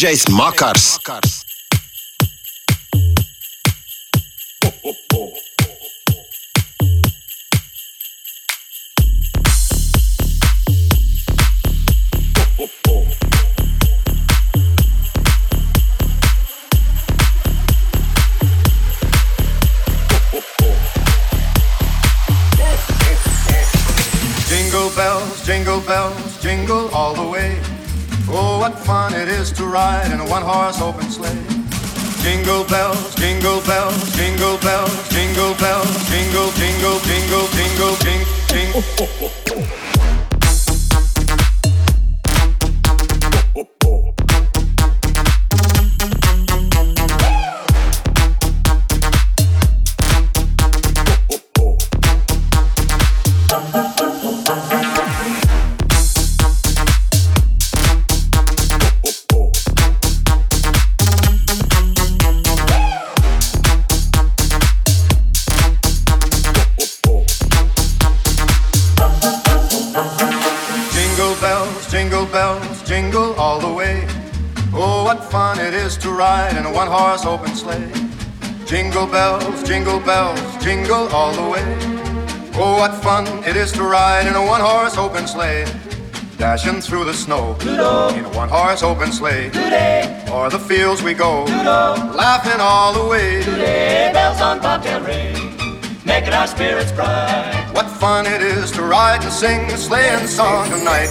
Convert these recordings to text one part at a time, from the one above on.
DJs Makars. Jingle one horse open sleigh. Sleigh. Dashing through the snow in a one horse open sleigh. O'er the fields we go, laughing all the way. Sleigh bells on Bobtail Ring, making our spirits bright. What fun it is to ride and sing a sleighing song tonight.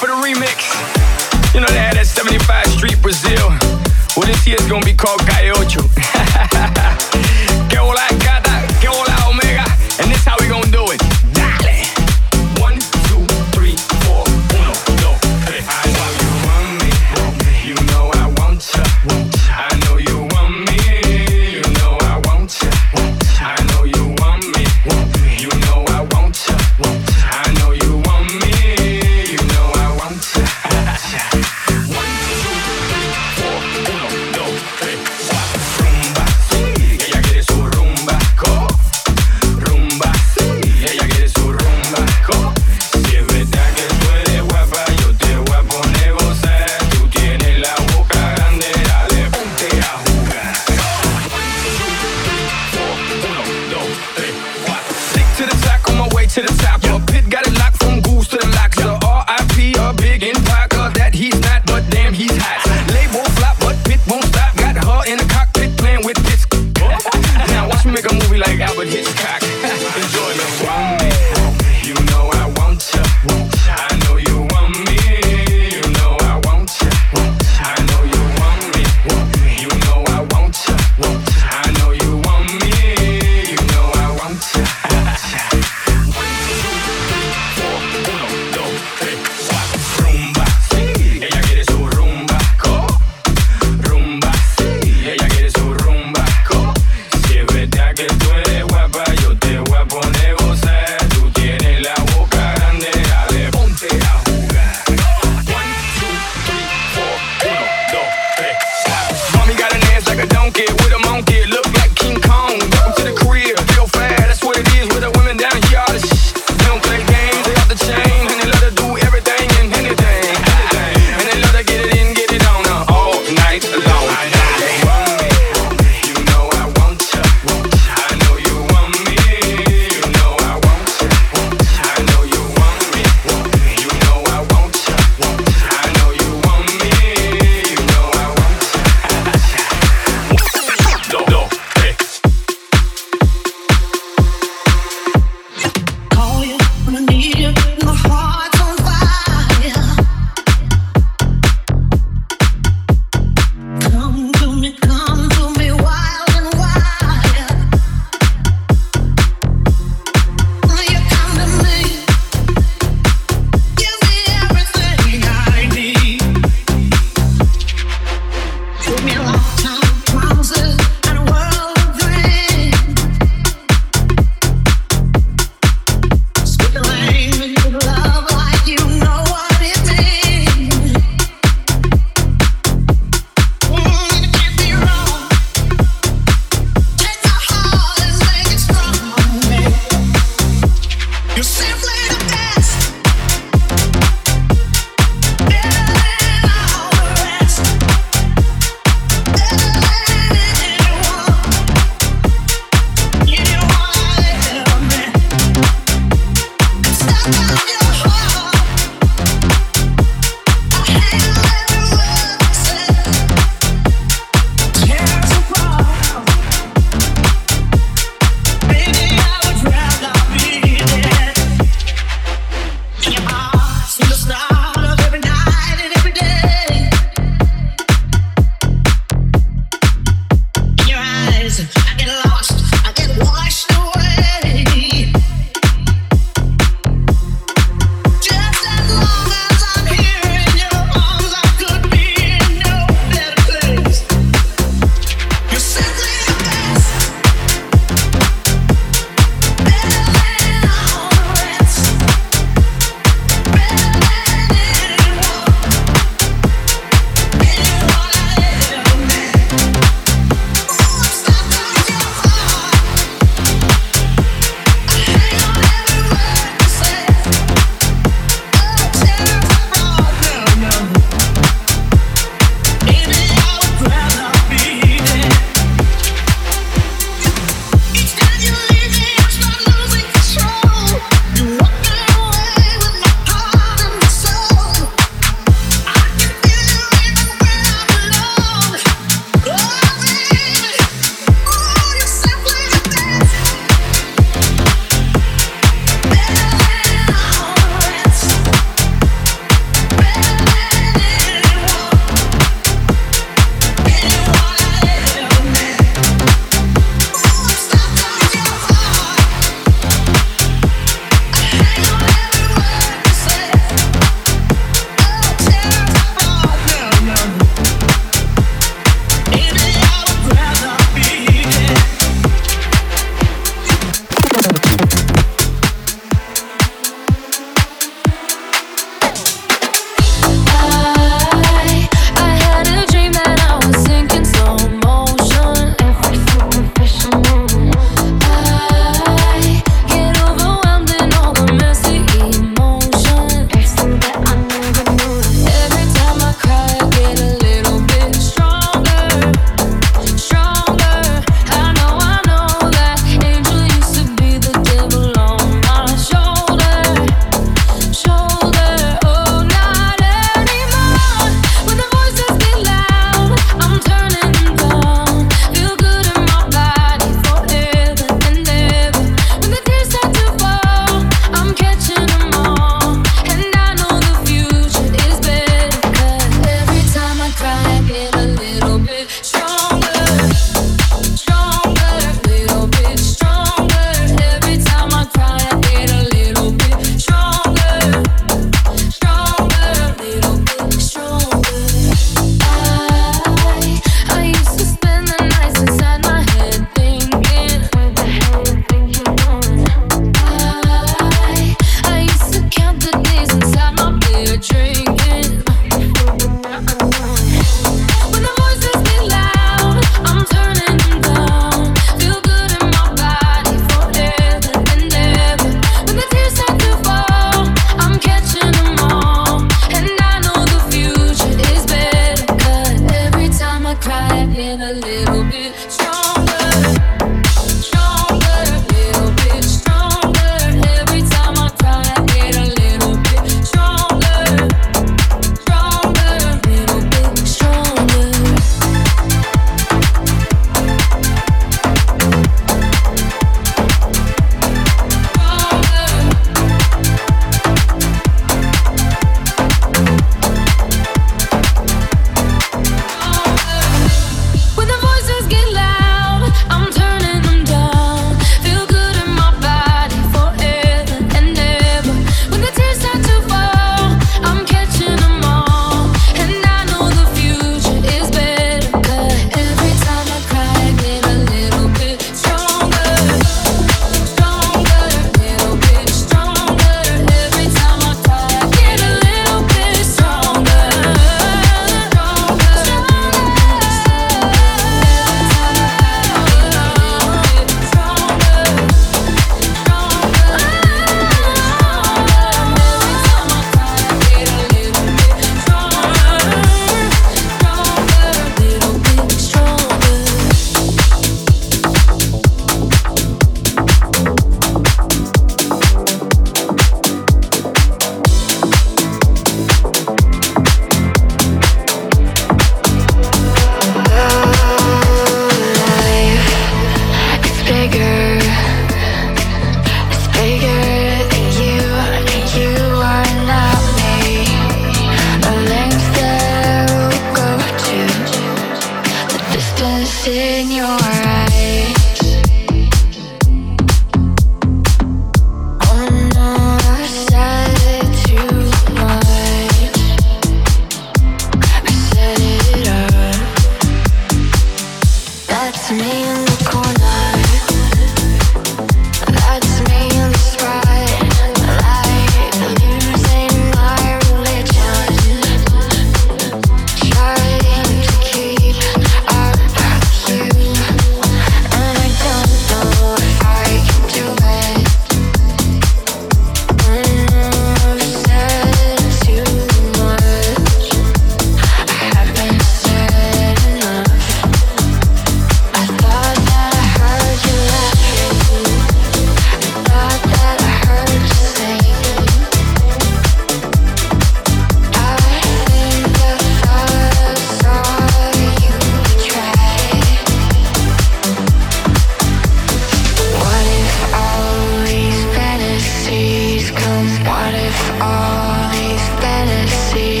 Baby, nothing hurts like you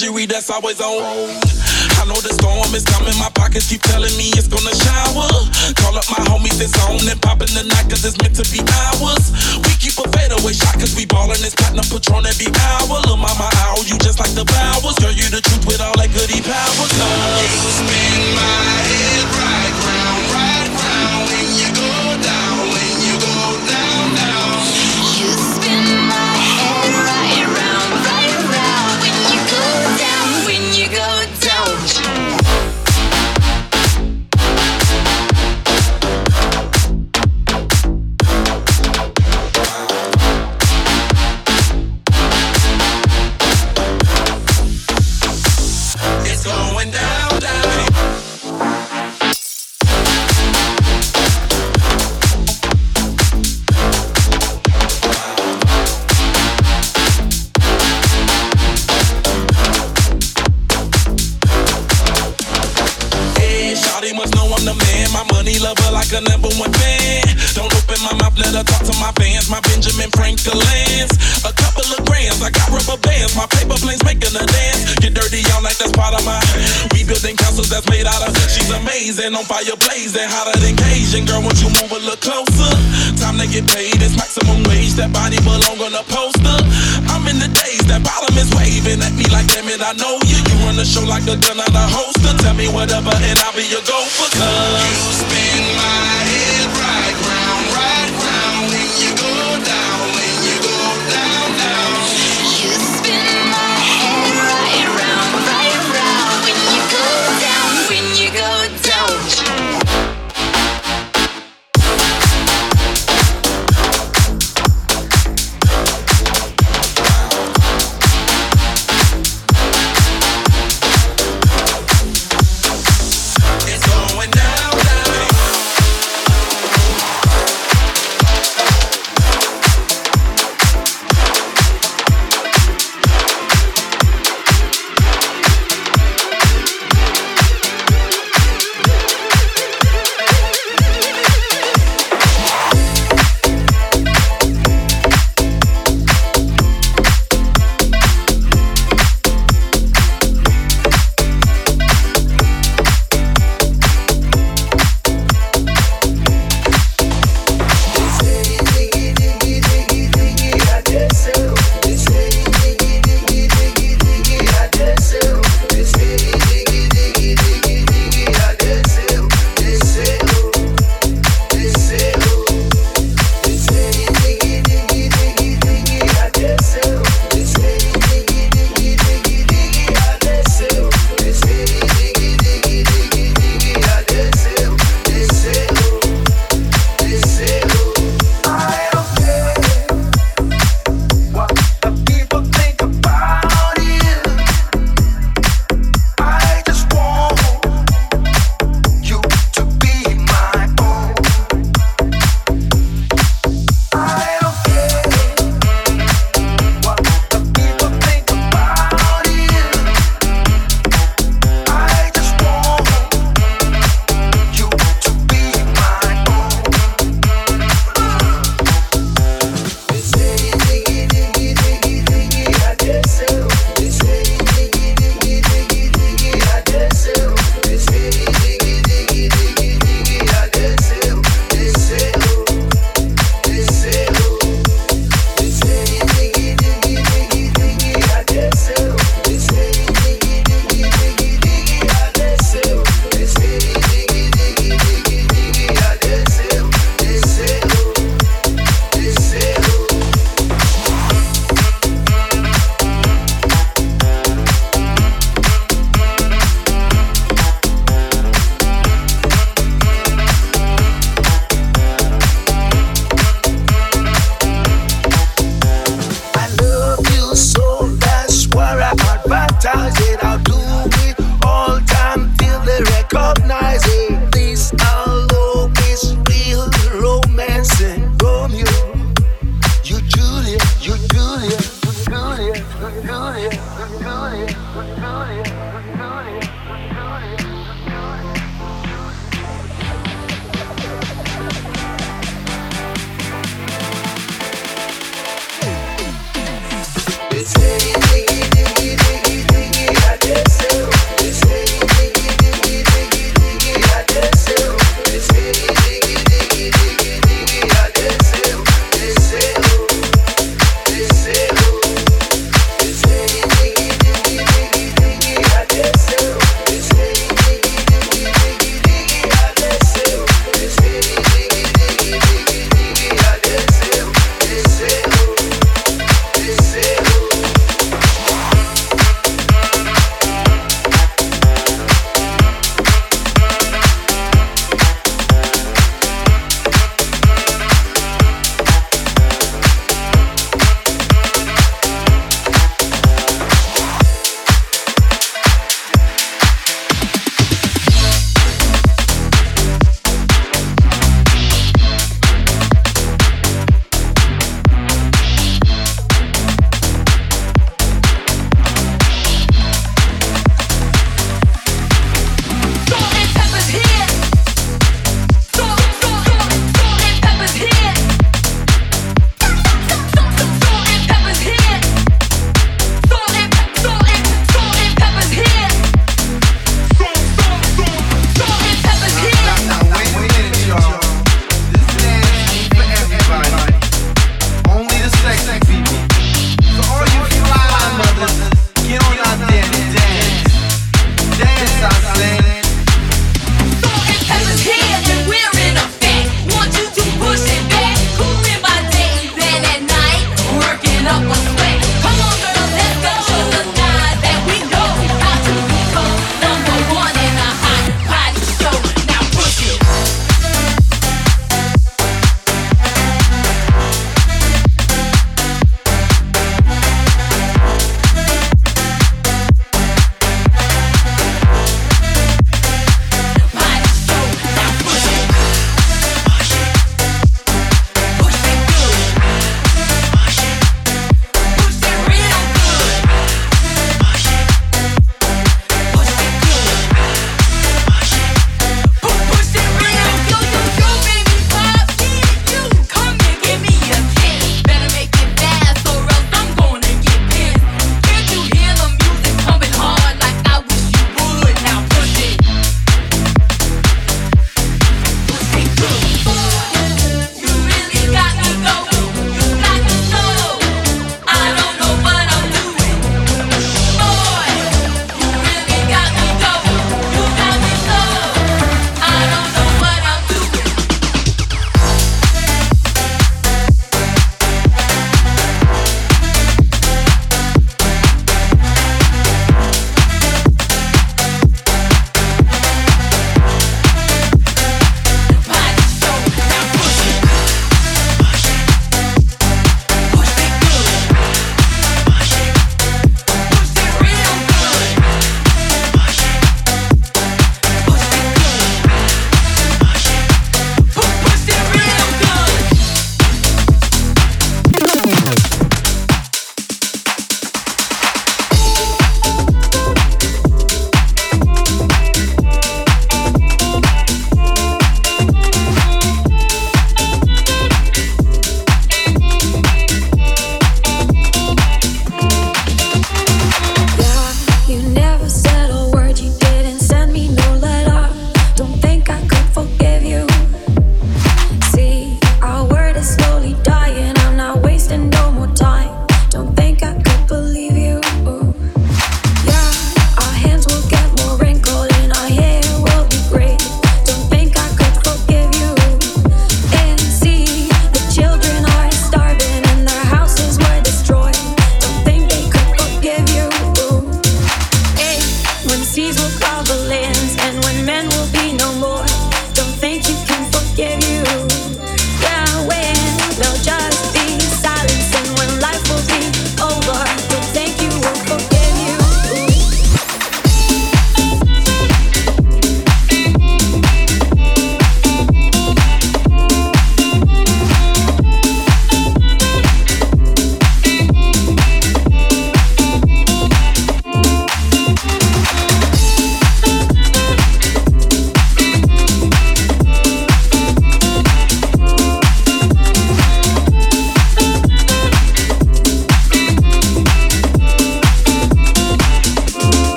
Jewelry that's always on. laughing at me like, damn it, I know you. You run the show like a gun out a holster. Tell me whatever, and I'll be your go for cuz.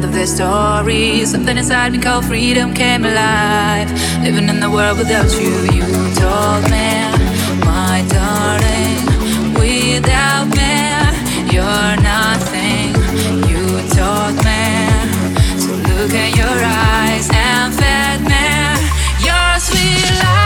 of their stories. Something inside me called freedom came alive. Living in the world without you, you told me, my darling, without me, you're nothing. You taught me to look at your eyes and fed me your sweet life.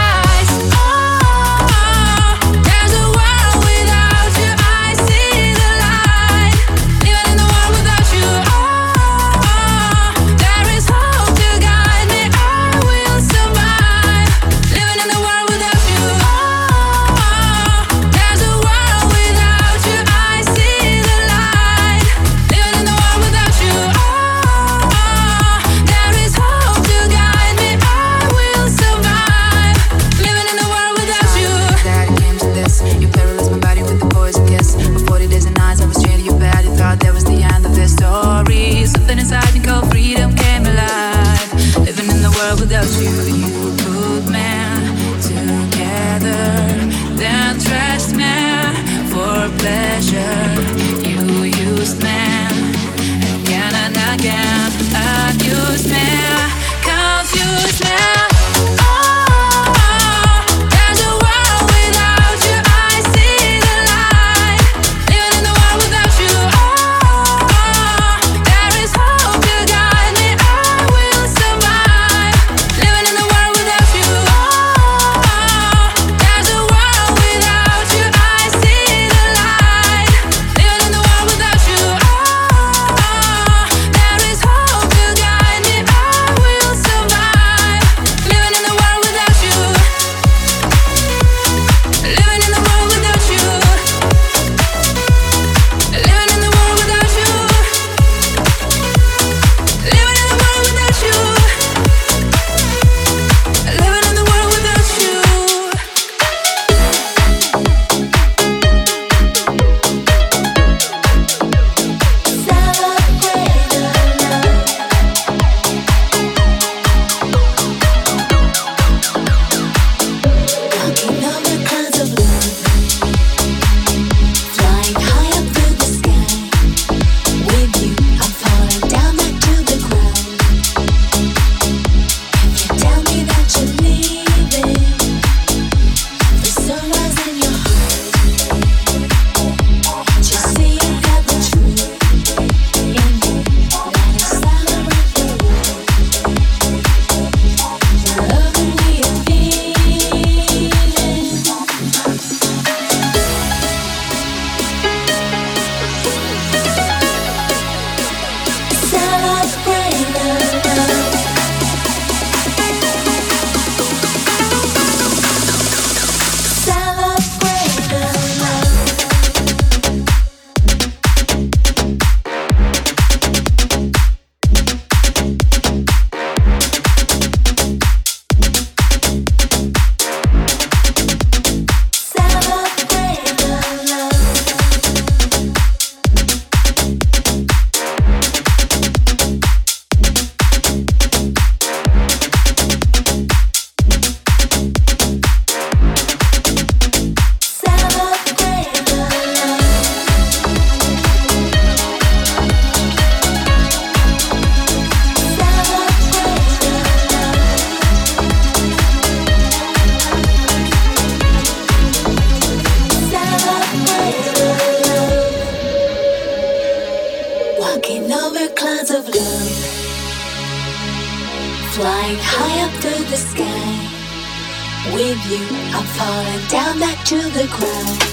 To the ground.